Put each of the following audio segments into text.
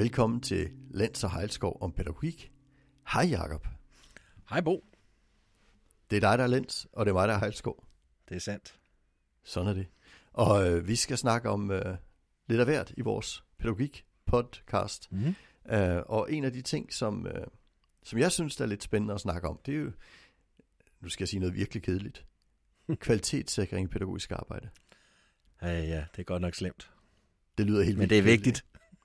Velkommen til Lands og Hejlskov om pædagogik. Hej Jakob. Hej Bo. Det er dig, der er Lens, og det er mig, der er Hejlskov. Det er sandt. Sådan er det. Og øh, vi skal snakke om øh, lidt af hvert i vores pædagogik-podcast. Mm. Øh, og en af de ting, som, øh, som jeg synes, der er lidt spændende at snakke om, det er jo, nu skal jeg sige noget virkelig kedeligt, kvalitetssikring i pædagogisk arbejde. Ja, ja, det er godt nok slemt. Det lyder helt Men det er vigtigt.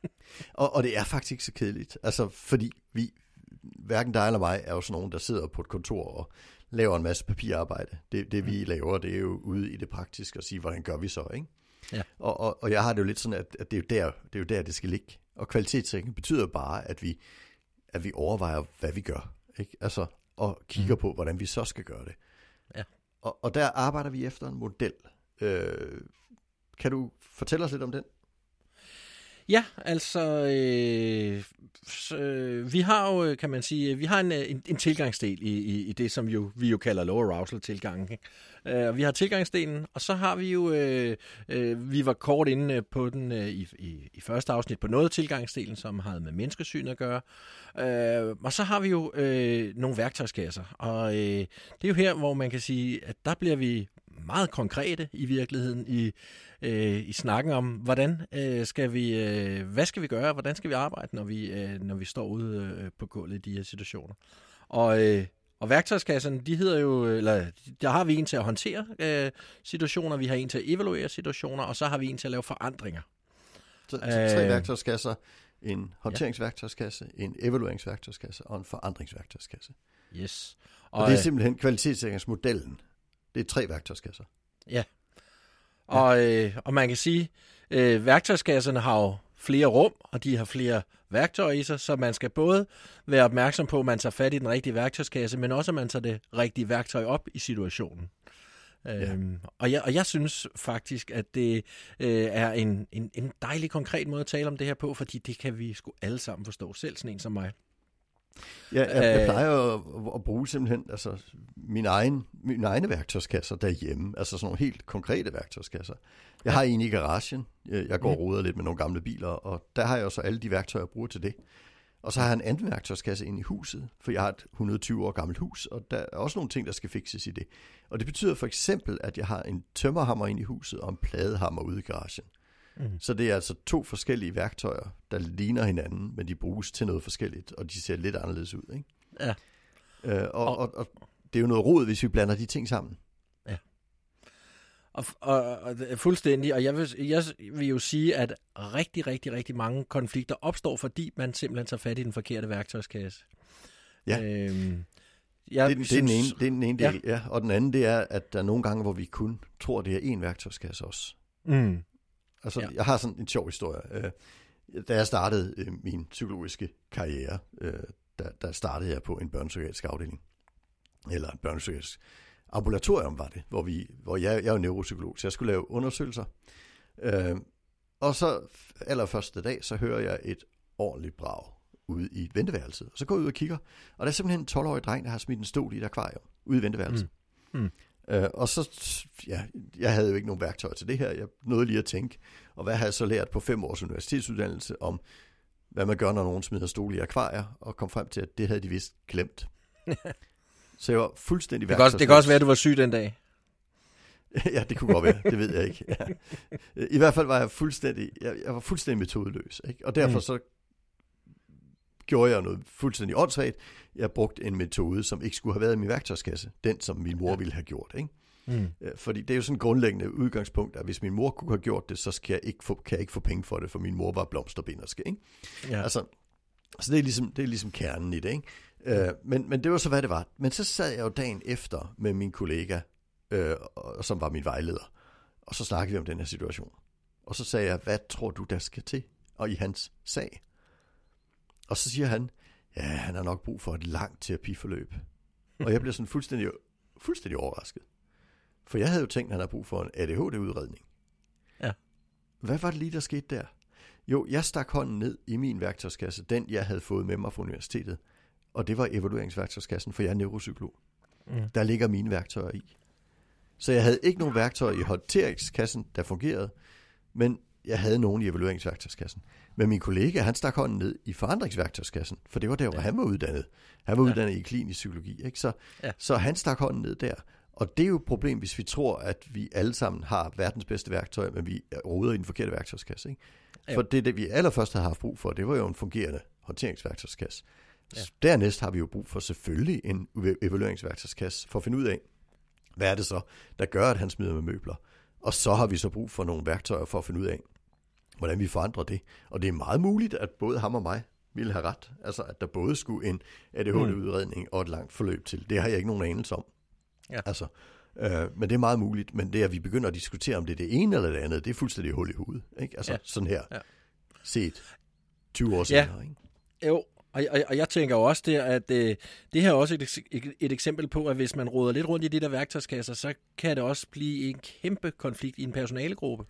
Og, og det er faktisk ikke så kedeligt. Altså, fordi vi, hverken dig eller mig, er jo sådan nogen, der sidder på et kontor og laver en masse papirarbejde. Det, det vi laver, det er jo ude i det praktiske at sige, hvordan gør vi så, ikke? Ja. Og, og, og jeg har det jo lidt sådan, at, at det, er jo der, det er jo der, det skal ligge. Og kvalitetssikring betyder bare, at vi, at vi overvejer, hvad vi gør. Ikke? Altså, og kigger mm. på, hvordan vi så skal gøre det. Ja. Og, og der arbejder vi efter en model. Øh, kan du fortælle os lidt om den? Ja, altså, øh, øh, vi har jo, øh, kan man sige, øh, vi har en, øh, en, en tilgangsdel i, i, i det, som jo, vi jo kalder low arousal tilgangen. Ikke? Uh, vi har tilgangsdelen, og så har vi jo, øh, øh, vi var kort inde på den øh, i, i, i første afsnit på noget af tilgangsdelen, som havde med menneskesyn at gøre. Uh, og så har vi jo øh, nogle værktøjskasser, og øh, det er jo her, hvor man kan sige, at der bliver vi meget konkrete i virkeligheden i, øh, i snakken om, hvordan øh, skal vi, øh, hvad skal vi gøre, hvordan skal vi arbejde, når vi, øh, når vi står ude øh, på gulvet i de her situationer. Og, øh, og værktøjskasserne, de hedder jo, eller der har vi en til at håndtere øh, situationer, vi har en til at evaluere situationer, og så har vi en til at lave forandringer. Så, så tre øh, værktøjskasser, en håndteringsværktøjskasse, ja. en evalueringsværktøjskasse og en forandringsværktøjskasse. Yes. Og, og det er simpelthen kvalitetssikringsmodellen. Det er tre værktøjskasser. Ja. Og, øh, og man kan sige, øh, værktøjskasserne har jo flere rum, og de har flere værktøjer i sig, så man skal både være opmærksom på, at man tager fat i den rigtige værktøjskasse, men også at man tager det rigtige værktøj op i situationen. Ja. Øhm, og, jeg, og jeg synes faktisk, at det øh, er en, en, en dejlig konkret måde at tale om det her på, fordi det kan vi sgu alle sammen forstå, selv sådan en som mig. Ja, jeg, jeg øh. plejer at, at bruge simpelthen altså, min egen, mine egne værktøjskasser derhjemme, altså sådan nogle helt konkrete værktøjskasser. Jeg har en i garagen, jeg går og roder lidt med nogle gamle biler, og der har jeg så alle de værktøjer, jeg bruger til det. Og så har jeg en anden værktøjskasse inde i huset, for jeg har et 120 år gammelt hus, og der er også nogle ting, der skal fikses i det. Og det betyder for eksempel, at jeg har en tømmerhammer inde i huset og en pladehammer ude i garagen. Mm. Så det er altså to forskellige værktøjer, der ligner hinanden, men de bruges til noget forskelligt, og de ser lidt anderledes ud. Ikke? Ja. Øh, og, og, og, det er jo noget rod, hvis vi blander de ting sammen. Ja. Og, og, og fuldstændig, og jeg vil, jeg vil jo sige, at rigtig, rigtig, rigtig mange konflikter opstår, fordi man simpelthen tager fat i den forkerte værktøjskasse. Ja. Øhm, jeg det, det, er den ene, det er den ene del, ja. ja. Og den anden, det er, at der er nogle gange, hvor vi kun tror, det er en værktøjskasse også. Mm. Altså, ja. jeg har sådan en sjov historie. Øh, da jeg startede øh, min psykologiske karriere, øh, der, der startede jeg på en børnepsykiatrisk afdeling. Eller en børnepsykiatrisk ambulatorium var det, hvor, vi, hvor jeg, jeg er neuropsykolog, så jeg skulle lave undersøgelser. og så allerførste dag, så hører jeg et ordentligt brag ude i venteværelset. Og så går jeg ud og kigger, og der er simpelthen en 12-årig dreng, der har smidt en stol i et akvarium ude i venteværelset. Mm. Mm. Øh, og så, ja, jeg havde jo ikke nogen værktøj til det her. Jeg nåede lige at tænke, og hvad har jeg så lært på fem års universitetsuddannelse om, hvad man gør, når nogen smider stol i akvarier, og kom frem til, at det havde de vist glemt. så jeg var fuldstændig det kan, også, det kan også være, at du var syg den dag. ja, det kunne godt være. Det ved jeg ikke. Ja. I hvert fald var jeg fuldstændig, jeg, jeg var fuldstændig metodeløs. Ikke? Og derfor mm. så gjorde jeg noget fuldstændig åndssvagt. Jeg brugte en metode, som ikke skulle have været i min værktøjskasse. Den, som min mor ja. ville have gjort. Ikke? Mm. Øh, fordi det er jo sådan et grundlæggende udgangspunkt, at hvis min mor kunne have gjort det, så skal jeg ikke få, kan jeg ikke få penge for det, for min mor var blomsterbinderske. Ikke? Ja. Altså, så det er, ligesom, det er ligesom kernen i det. Ikke? Øh, men, men det var så, hvad det var. Men så sad jeg jo dagen efter med min kollega, øh, som var min vejleder, og så snakkede vi om den her situation. Og så sagde jeg, hvad tror du, der skal til? Og i hans sag. Og så siger han, ja, han har nok brug for et langt terapiforløb. og jeg bliver sådan fuldstændig, fuldstændig overrasket. For jeg havde jo tænkt, at han har brug for en ADHD-udredning. Ja. Hvad var det lige, der skete der? Jo, jeg stak hånden ned i min værktøjskasse, den jeg havde fået med mig fra universitetet. Og det var evalueringsværktøjskassen, for jeg er neuropsykolog. Mm. Der ligger mine værktøjer i. Så jeg havde ikke nogen værktøjer i håndteringskassen, der fungerede. Men jeg havde nogen i evalueringsværktøjskassen. Men min kollega, han stak hånden ned i forandringsværktøjskassen, for det var der, hvor ja. han var uddannet. Han var ja. uddannet i klinisk psykologi, ikke? Så, ja. så han stak hånden ned der. Og det er jo et problem, hvis vi tror, at vi alle sammen har verdens bedste værktøj, men vi roder i den forkerte værktøjskasse. Ikke? For det, det, vi allerførst havde haft brug for, det var jo en fungerende håndteringsværktøjskasse. Ja. Dernæst har vi jo brug for selvfølgelig en evalueringsværktøjskasse for at finde ud af, hvad er det så, der gør, at han smider med møbler. Og så har vi så brug for nogle værktøjer for at finde ud af, hvordan vi forandrer det. Og det er meget muligt, at både ham og mig ville have ret. Altså, at der både skulle en ADHD-udredning og et langt forløb til. Det har jeg ikke nogen anelse om. Ja. Altså, øh, men det er meget muligt. Men det, at vi begynder at diskutere, om det er det ene eller det andet, det er fuldstændig hul i hovedet. Ikke? Altså, ja. sådan her. Ja. Set 20 år senere. Ja. Ikke? Jo, og, og, og jeg tænker jo også der, at øh, det her er også et, et, et eksempel på, at hvis man råder lidt rundt i de der værktøjskasser, så kan det også blive en kæmpe konflikt i en personalegruppe.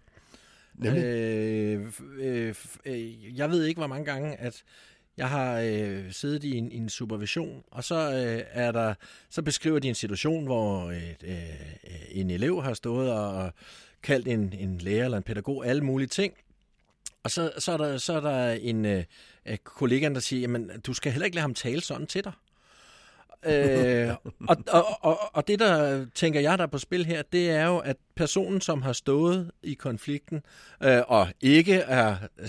Øh, øh, øh, jeg ved ikke, hvor mange gange, at jeg har øh, siddet i en, en supervision, og så øh, er der, så beskriver de en situation, hvor et, øh, øh en elev har stået og kaldt en, en lærer eller en pædagog alle mulige ting, og så, så, er, der, så er der en øh, kollega, der siger, jamen, du skal heller ikke lade ham tale sådan til dig øh, og, og, og, og det, der tænker jeg, der er på spil her, det er jo, at personen, som har stået i konflikten, øh, og ikke er øh,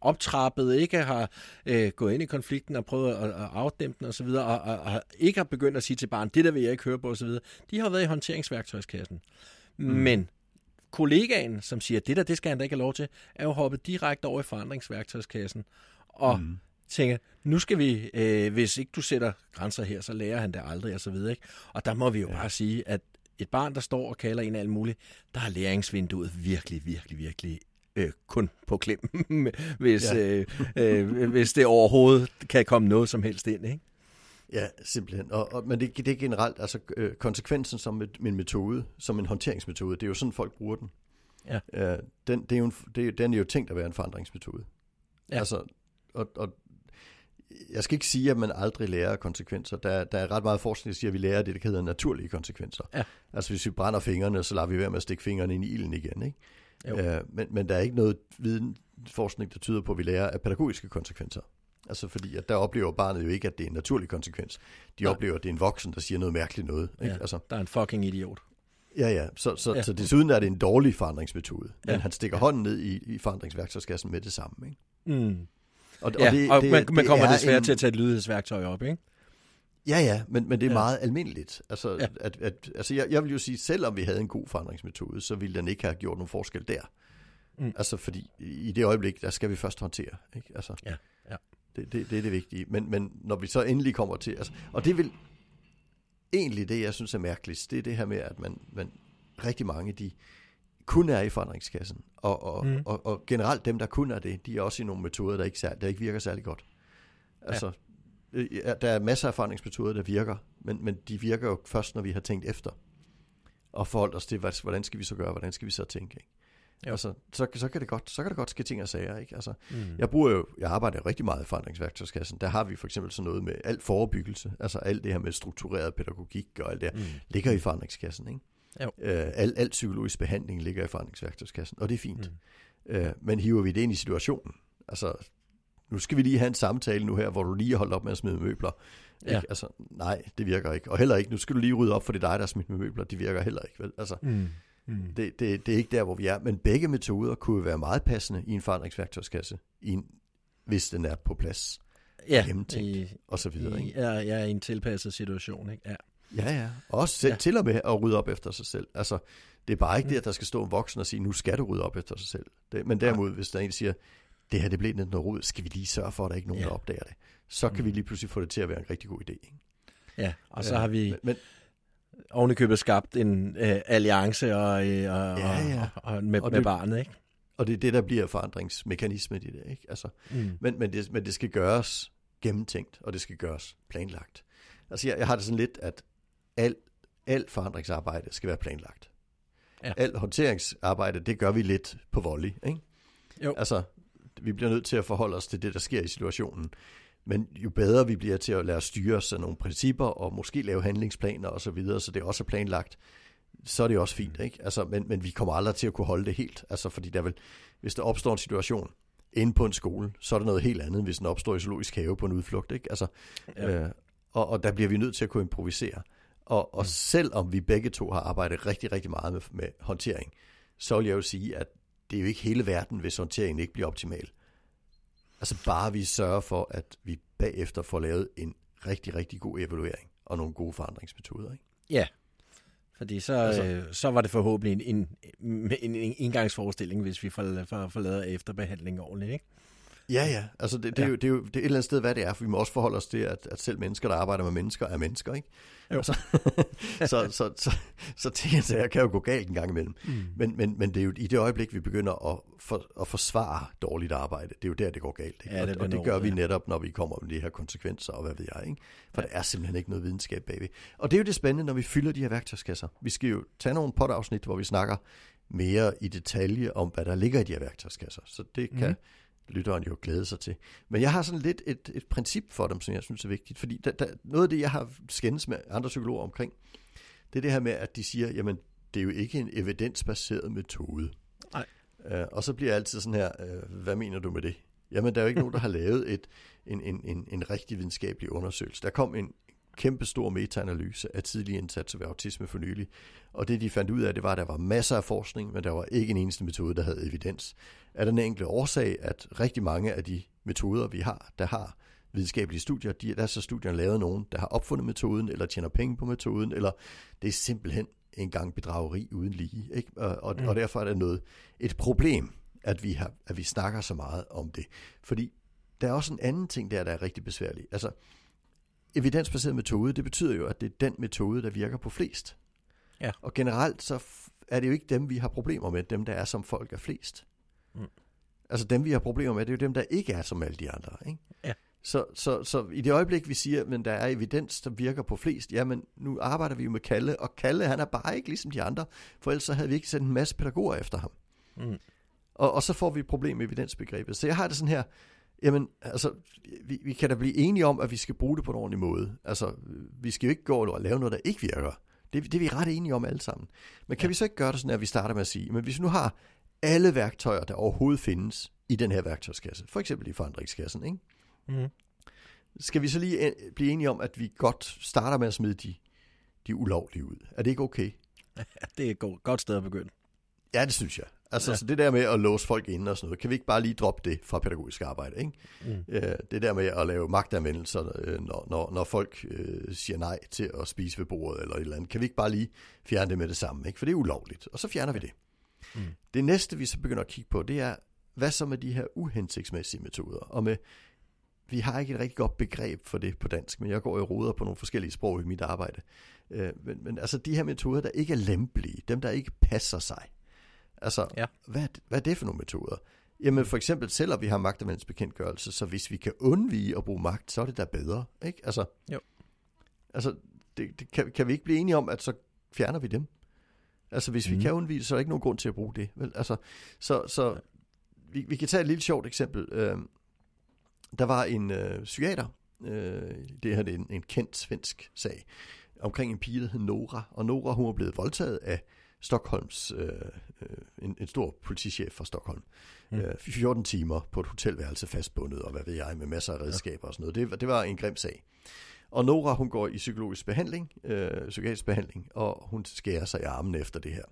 optrappet, ikke har øh, gået ind i konflikten og prøvet at, at afdæmpe den osv., og, og, og ikke har begyndt at sige til barnet, det der vil jeg ikke høre på osv., de har været i håndteringsværktøjskassen. Mm. Men kollegaen, som siger, det der, det skal han da ikke have lov til, er jo hoppet direkte over i forandringsværktøjskassen, og mm. Tænker, nu skal vi, øh, hvis ikke du sætter grænser her, så lærer han det aldrig, og så videre. Ikke? Og der må vi jo ja. bare sige, at et barn, der står og kalder en alt muligt, der er læringsvinduet virkelig, virkelig, virkelig øh, kun på klem, hvis, ja. øh, øh, hvis det overhovedet kan komme noget som helst ind. Ikke? Ja, simpelthen. Og, og, men det, det er generelt, altså øh, konsekvensen som et, en metode, som en håndteringsmetode, det er jo sådan, folk bruger den. Ja. Øh, den, det er jo en, det, den er jo tænkt at være en forandringsmetode. Ja. Altså, og, og jeg skal ikke sige, at man aldrig lærer konsekvenser. Der, der er ret meget forskning, der siger, at vi lærer det, der hedder naturlige konsekvenser. Ja. Altså hvis vi brænder fingrene, så lader vi være med at stikke fingrene ind i ilden igen. Ikke? Øh, men, men der er ikke noget viden, forskning, der tyder på, at vi lærer af pædagogiske konsekvenser. Altså fordi, at der oplever barnet jo ikke, at det er en naturlig konsekvens. De Nej. oplever, at det er en voksen, der siger noget mærkeligt noget. Ikke? Ja, altså, der er en fucking idiot. Ja, ja. Så, så, ja. så desuden er det en dårlig forandringsmetode. Men ja. han stikker hånden ned i, i forandringsværktøjskassen med det samme. Ikke? Mm. Og, ja, og, det, og det, man, man kommer desværre en... til at tage et lydighedsværktøj op, ikke? Ja, ja, men, men det er ja. meget almindeligt. Altså, ja. at, at, altså jeg, jeg vil jo sige, selvom vi havde en god forandringsmetode, så ville den ikke have gjort nogen forskel der. Mm. Altså, fordi i det øjeblik, der skal vi først håndtere. Ikke? Altså, ja, ja. Det, det, det er det vigtige. Men, men når vi så endelig kommer til... Altså, og det vil egentlig det, jeg synes er mærkeligt, det er det her med, at man, man rigtig mange, de kun er i forandringskassen. Og, og, mm. og, og generelt dem, der kun er det, de er også i nogle metoder, der ikke, særlig, der ikke virker særlig godt. Altså, øh, ja. der er masser af forandringsmetoder, der virker, men, men de virker jo først, når vi har tænkt efter. Og forholdt os til, hvordan skal vi så gøre, hvordan skal vi så tænke. Ikke? Jo. Altså, så, så, kan det godt, så kan det godt ske ting og sager. Ikke? Altså, mm. Jeg bruger jo, jeg arbejder jo rigtig meget i forandringsværktøjskassen. Der har vi for eksempel sådan noget med alt forebyggelse, altså alt det her med struktureret pædagogik og alt det her, mm. ligger i forandringskassen. Ikke? Jo. Øh, al, al psykologisk behandling ligger i forandringsværktøjskassen, og det er fint. Mm. Øh, men hiver vi det ind i situationen, altså nu skal vi lige have en samtale nu her, hvor du lige har holdt op med at smide møbler. Ja. Ikke? Altså, nej, det virker ikke. Og heller ikke, nu skal du lige rydde op, for det dig, der har smidt med møbler. Det virker heller ikke, vel? Altså, mm. Mm. Det, det, det er ikke der, hvor vi er. Men begge metoder kunne være meget passende i en forandringsværktøjskasse, i en, hvis den er på plads. Ja, i, og så videre. I, ja, ja, i en tilpasset situation. Ikke? Ja. Ja, ja. Også selv, ja. til og med at rydde op efter sig selv. Altså, det er bare ikke mm. det, at der skal stå en voksen og sige, nu skal du rydde op efter sig selv. Det, men derimod, ja. hvis der er en, der siger, det her det blev noget rod, skal vi lige sørge for, at der ikke er nogen, ja. der opdager det. Så kan mm. vi lige pludselig få det til at være en rigtig god idé. Ikke? Ja, og så ja, har vi... Men, ovenikøbet skabt en øh, alliance og, øh, og, ja, ja. og, og med, og med det, barnet, ikke? Og det er det, der bliver forandringsmekanisme i det, ikke? Altså, mm. men, men, det, men det skal gøres gennemtænkt, og det skal gøres planlagt. Altså, jeg, jeg har det sådan lidt, at alt al forandringsarbejde skal være planlagt. Ja. Alt håndteringsarbejde, det gør vi lidt på volley, ikke? Jo. Altså, vi bliver nødt til at forholde os til det, der sker i situationen. Men jo bedre vi bliver til at lære styre os af nogle principper, og måske lave handlingsplaner osv., så, videre, så det også er planlagt, så er det også fint, ikke? Altså, men, men vi kommer aldrig til at kunne holde det helt. Altså, fordi der vil, hvis der opstår en situation inde på en skole, så er det noget helt andet, hvis den opstår i zoologisk have på en udflugt, ikke? Altså, ja. øh, og, og der bliver vi nødt til at kunne improvisere. Og, og mm. selvom vi begge to har arbejdet rigtig, rigtig meget med, med håndtering, så vil jeg jo sige, at det er jo ikke hele verden, hvis håndteringen ikke bliver optimal. Altså bare vi sørger for, at vi bagefter får lavet en rigtig, rigtig god evaluering og nogle gode forandringsmetoder. Ikke? Ja, fordi så, altså, øh, så var det forhåbentlig en, en, en, en indgangsforestilling, hvis vi får, får, får lavet efterbehandling ordentligt, ikke? Ja, ja. Altså det, det, ja. Er jo, det er jo det er et eller andet sted, hvad det er, for vi må også forholde os til, at, at selv mennesker, der arbejder med mennesker, er mennesker, ikke? Jo. Altså, så, så, så, så ting så kan jo gå galt en gang imellem. Mm. Men, men, men det er jo i det øjeblik, vi begynder at, for, at forsvare dårligt arbejde, det er jo der, det går galt. Ikke? Ja, det og, og det gør vi netop, når vi kommer med de her konsekvenser, og hvad ved jeg, ikke? For ja. der er simpelthen ikke noget videnskab bagved. Og det er jo det spændende, når vi fylder de her værktøjskasser. Vi skal jo tage nogle potafsnit, hvor vi snakker mere i detalje om, hvad der ligger i de her værktøjskasser. Så det kan... Mm lytteren jo glæde sig til. Men jeg har sådan lidt et, et princip for dem, som jeg synes er vigtigt, fordi der, der, noget af det, jeg har skændes med andre psykologer omkring, det er det her med, at de siger, jamen, det er jo ikke en evidensbaseret metode. Nej. Uh, og så bliver jeg altid sådan her, uh, hvad mener du med det? Jamen, der er jo ikke nogen, der har lavet et, en, en, en, en rigtig videnskabelig undersøgelse. Der kom en kæmpe stor metaanalyse af tidlige indsatser ved autisme for nylig, og det de fandt ud af, det var, at der var masser af forskning, men der var ikke en eneste metode, der havde evidens. Er den enkle årsag, at rigtig mange af de metoder, vi har, der har videnskabelige studier, de, der er så studierne lavet nogen, der har opfundet metoden, eller tjener penge på metoden, eller det er simpelthen en gang bedrageri uden lige. Ikke? Og, og, mm. og derfor er det noget, et problem, at vi, har, at vi snakker så meget om det. Fordi der er også en anden ting der, der er rigtig besværlig. Altså, evidensbaseret metode, det betyder jo, at det er den metode, der virker på flest. Ja. Og generelt så er det jo ikke dem, vi har problemer med, dem der er som folk er flest. Mm. Altså dem, vi har problemer med, det er jo dem, der ikke er som alle de andre. Ikke? Ja. Så, så, så i det øjeblik, vi siger, at der er evidens, der virker på flest, jamen nu arbejder vi jo med Kalle, og Kalle han er bare ikke ligesom de andre, for ellers så havde vi ikke sendt en masse pædagoger efter ham. Mm. Og, og så får vi et problem med evidensbegrebet. Så jeg har det sådan her, Jamen, altså, vi, vi kan da blive enige om, at vi skal bruge det på en ordentlig måde. Altså, vi skal jo ikke gå og lave noget, der ikke virker. Det, det er vi ret enige om alle sammen. Men kan ja. vi så ikke gøre det sådan, at vi starter med at sige, men hvis vi nu har alle værktøjer, der overhovedet findes i den her værktøjskasse, for eksempel i forandringskassen, ikke? Mm. skal vi så lige øh, blive enige om, at vi godt starter med at smide de, de ulovlige ud? Er det ikke okay? Ja, det er et godt sted at begynde. Ja, det synes jeg. Altså, ja. så det der med at låse folk ind og sådan noget, kan vi ikke bare lige droppe det fra pædagogisk arbejde, ikke? Mm. Øh, det der med at lave magtanvendelser, øh, når, når, når folk øh, siger nej til at spise ved bordet eller et eller andet, kan vi ikke bare lige fjerne det med det samme, ikke? For det er ulovligt, og så fjerner vi det. Mm. Det næste, vi så begynder at kigge på, det er, hvad så med de her uhensigtsmæssige metoder? Og med, vi har ikke et rigtig godt begreb for det på dansk, men jeg går i roder på nogle forskellige sprog i mit arbejde. Øh, men, men altså de her metoder, der ikke er lempelige, dem der ikke passer sig, Altså, ja. hvad, hvad er det for nogle metoder? Jamen for eksempel, selvom vi har magtanvendelsesbekendtgørelse, så hvis vi kan undvige at bruge magt, så er det da bedre, ikke? Altså, jo. altså det, det kan, kan vi ikke blive enige om, at så fjerner vi dem? Altså hvis mm. vi kan undvige så er der ikke nogen grund til at bruge det. Vel? Altså, så så ja. vi, vi kan tage et lille sjovt eksempel. Øh, der var en øh, psykiater, øh, det her det er en, en kendt svensk sag, omkring en pige, der hed Nora. Og Nora, hun var blevet voldtaget af Stockholms, øh, øh, en, en stor politichef fra Stockholm. Mm. Øh, 14 timer på et hotelværelse fastbundet, og hvad ved jeg, med masser af redskaber ja. og sådan noget. Det, det var en grim sag. Og Nora, hun går i psykologisk behandling, øh, psykiatrisk behandling, og hun skærer sig i armen efter det her.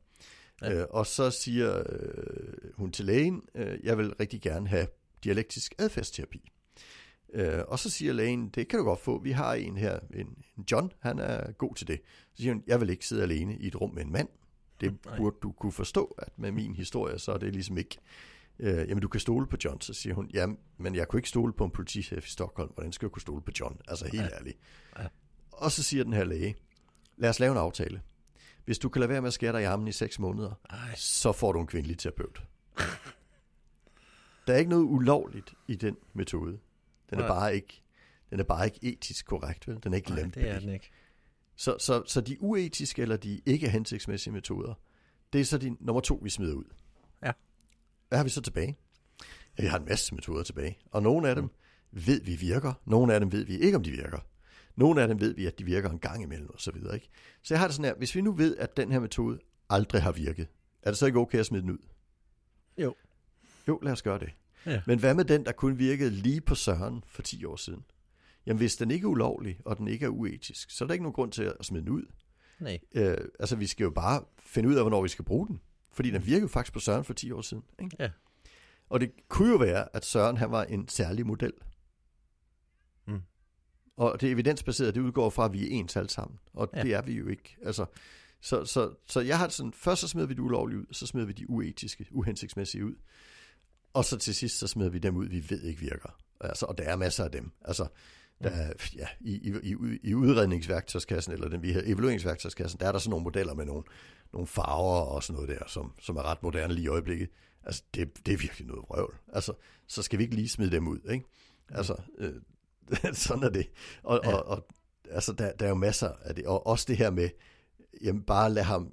Ja. Øh, og så siger øh, hun til lægen, øh, jeg vil rigtig gerne have dialektisk adfærdsterapi. Øh, og så siger lægen, det kan du godt få, vi har en her, en, en John, han er god til det. Så siger hun, jeg vil ikke sidde alene i et rum med en mand, det Nej. burde du kunne forstå, at med min historie, så er det ligesom ikke... Øh, jamen, du kan stole på John, så siger hun, ja, men jeg kunne ikke stole på en politichef i Stockholm. Hvordan skal jeg kunne stole på John? Altså, helt ja. ærligt. Ja. Og så siger den her læge, lad os lave en aftale. Hvis du kan lade være med at skære dig i armen i seks måneder, Ej. så får du en kvindelig terapeut. Der er ikke noget ulovligt i den metode. Den er, bare ikke, den er bare ikke etisk korrekt, vel? Den er ikke Nej, lempelig. det er den ikke. Så, så, så de uetiske eller de ikke hensigtsmæssige metoder, det er så de nummer to, vi smider ud. Ja. Hvad har vi så tilbage? Ja, vi har en masse metoder tilbage, og nogle af dem mm. ved vi virker, nogle af dem ved vi ikke, om de virker. Nogle af dem ved vi, at de virker en gang imellem og så videre. Ikke? Så jeg har det sådan her, hvis vi nu ved, at den her metode aldrig har virket, er det så ikke okay at smide den ud? Jo. Jo, lad os gøre det. Ja. Men hvad med den, der kun virkede lige på Søren for 10 år siden? Jamen, hvis den ikke er ulovlig, og den ikke er uetisk, så er der ikke nogen grund til at smide den ud. Nej. Øh, altså, vi skal jo bare finde ud af, hvornår vi skal bruge den. Fordi den virkede jo faktisk på Søren for 10 år siden. Ikke? Ja. Og det kunne jo være, at Søren han var en særlig model. Mm. Og det evidensbaserede, det udgår fra, at vi er ens alle sammen. Og Ja. det er vi jo ikke. Altså, så, så, så jeg har sådan, først så smider vi det ulovlige ud, så smider vi de uetiske, uhensigtsmæssige ud. Og så til sidst, så smider vi dem ud, vi ved ikke virker. Altså, og der er masser af dem. Altså, der er, ja, i, i, i, i udredningsværktøjskassen, eller den vi har evalueringsværktøjskassen, der er der sådan nogle modeller med nogle, nogle farver og sådan noget der, som, som er ret moderne lige i øjeblikket. Altså, det, det er virkelig noget vrøvl. Altså, så skal vi ikke lige smide dem ud, ikke? Altså, øh, sådan er det. Og, ja. og, og altså, der, der er jo masser af det. Og også det her med, jamen, bare lad ham,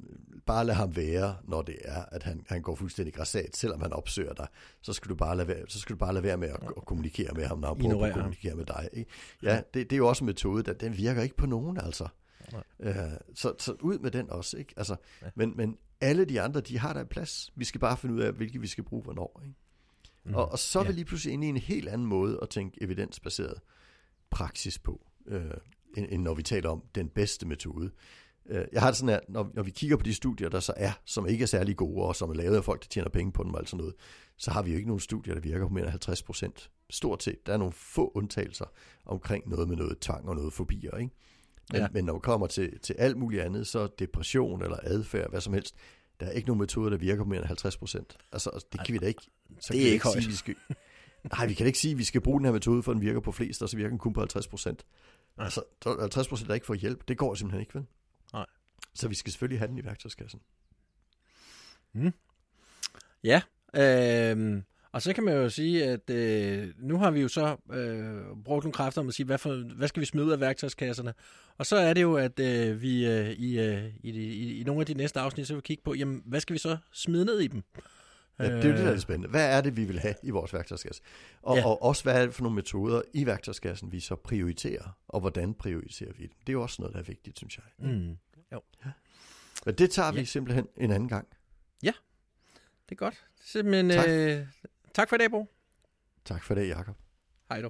bare lad ham være, når det er, at han, han går fuldstændig græsat, selvom han opsøger dig, så skal du bare lade være, så skal du bare lade være med at, at kommunikere med ham, når han prøver at ham. kommunikere med dig. Ikke? Ja, det, det er jo også en metode, der den virker ikke på nogen, altså. Øh, så, så ud med den også, ikke? Altså, ja. men, men alle de andre, de har der plads. Vi skal bare finde ud af, hvilke vi skal bruge hvornår. Ikke? Mm. Og, og så er vi Ja. lige pludselig inde i en helt anden måde at tænke evidensbaseret praksis på, øh, end, end når vi taler om den bedste metode. Øh, jeg har det sådan, at når, når vi kigger på de studier, der så er, som ikke er særlig gode, og som er lavet af folk, der tjener penge på dem og alt sådan noget, så har vi jo ikke nogen studier, der virker på mere end 50 procent. Stort set. Der er nogle få undtagelser omkring noget med noget tvang og noget fobier, ikke? Men, Ja. men når vi kommer til, til alt muligt andet, så depression eller adfærd, hvad som helst, der er ikke nogen metoder, der virker på mere end 50 procent. Altså, det kan vi da ikke. Så det er ikke højt. sige, vi skal, nej, vi kan ikke sige, at vi skal bruge den her metode, for den virker på flest, og så virker den kun på 50 procent. Altså, så er 50 procent, der ikke får hjælp, det går simpelthen ikke, vel? Så vi skal selvfølgelig have den i værktøjskassen. Ja, øh, og så kan man jo sige, at øh, nu har vi jo så øh, brugt nogle kræfter om at sige, hvad, for, hvad skal vi smide ud af værktøjskasserne? Og så er det jo, at øh, vi øh, i, øh, i, i, i nogle af de næste afsnit, så vil vi kigge på, jamen, hvad skal vi så smide ned i dem? Ja, det er jo det, der er det spændende. Hvad er det, vi vil have i vores værktøjskasse? Og, ja. og også, hvad er det for nogle metoder i værktøjskassen, vi så prioriterer, og hvordan prioriterer vi dem? Det er jo også noget, der er vigtigt, synes jeg. Mm. Men det tager vi Ja. simpelthen en anden gang. Det er godt. Simpelthen, Tak. Øh, tak for i dag, Bo. Tak for det, Jacob. Hej du.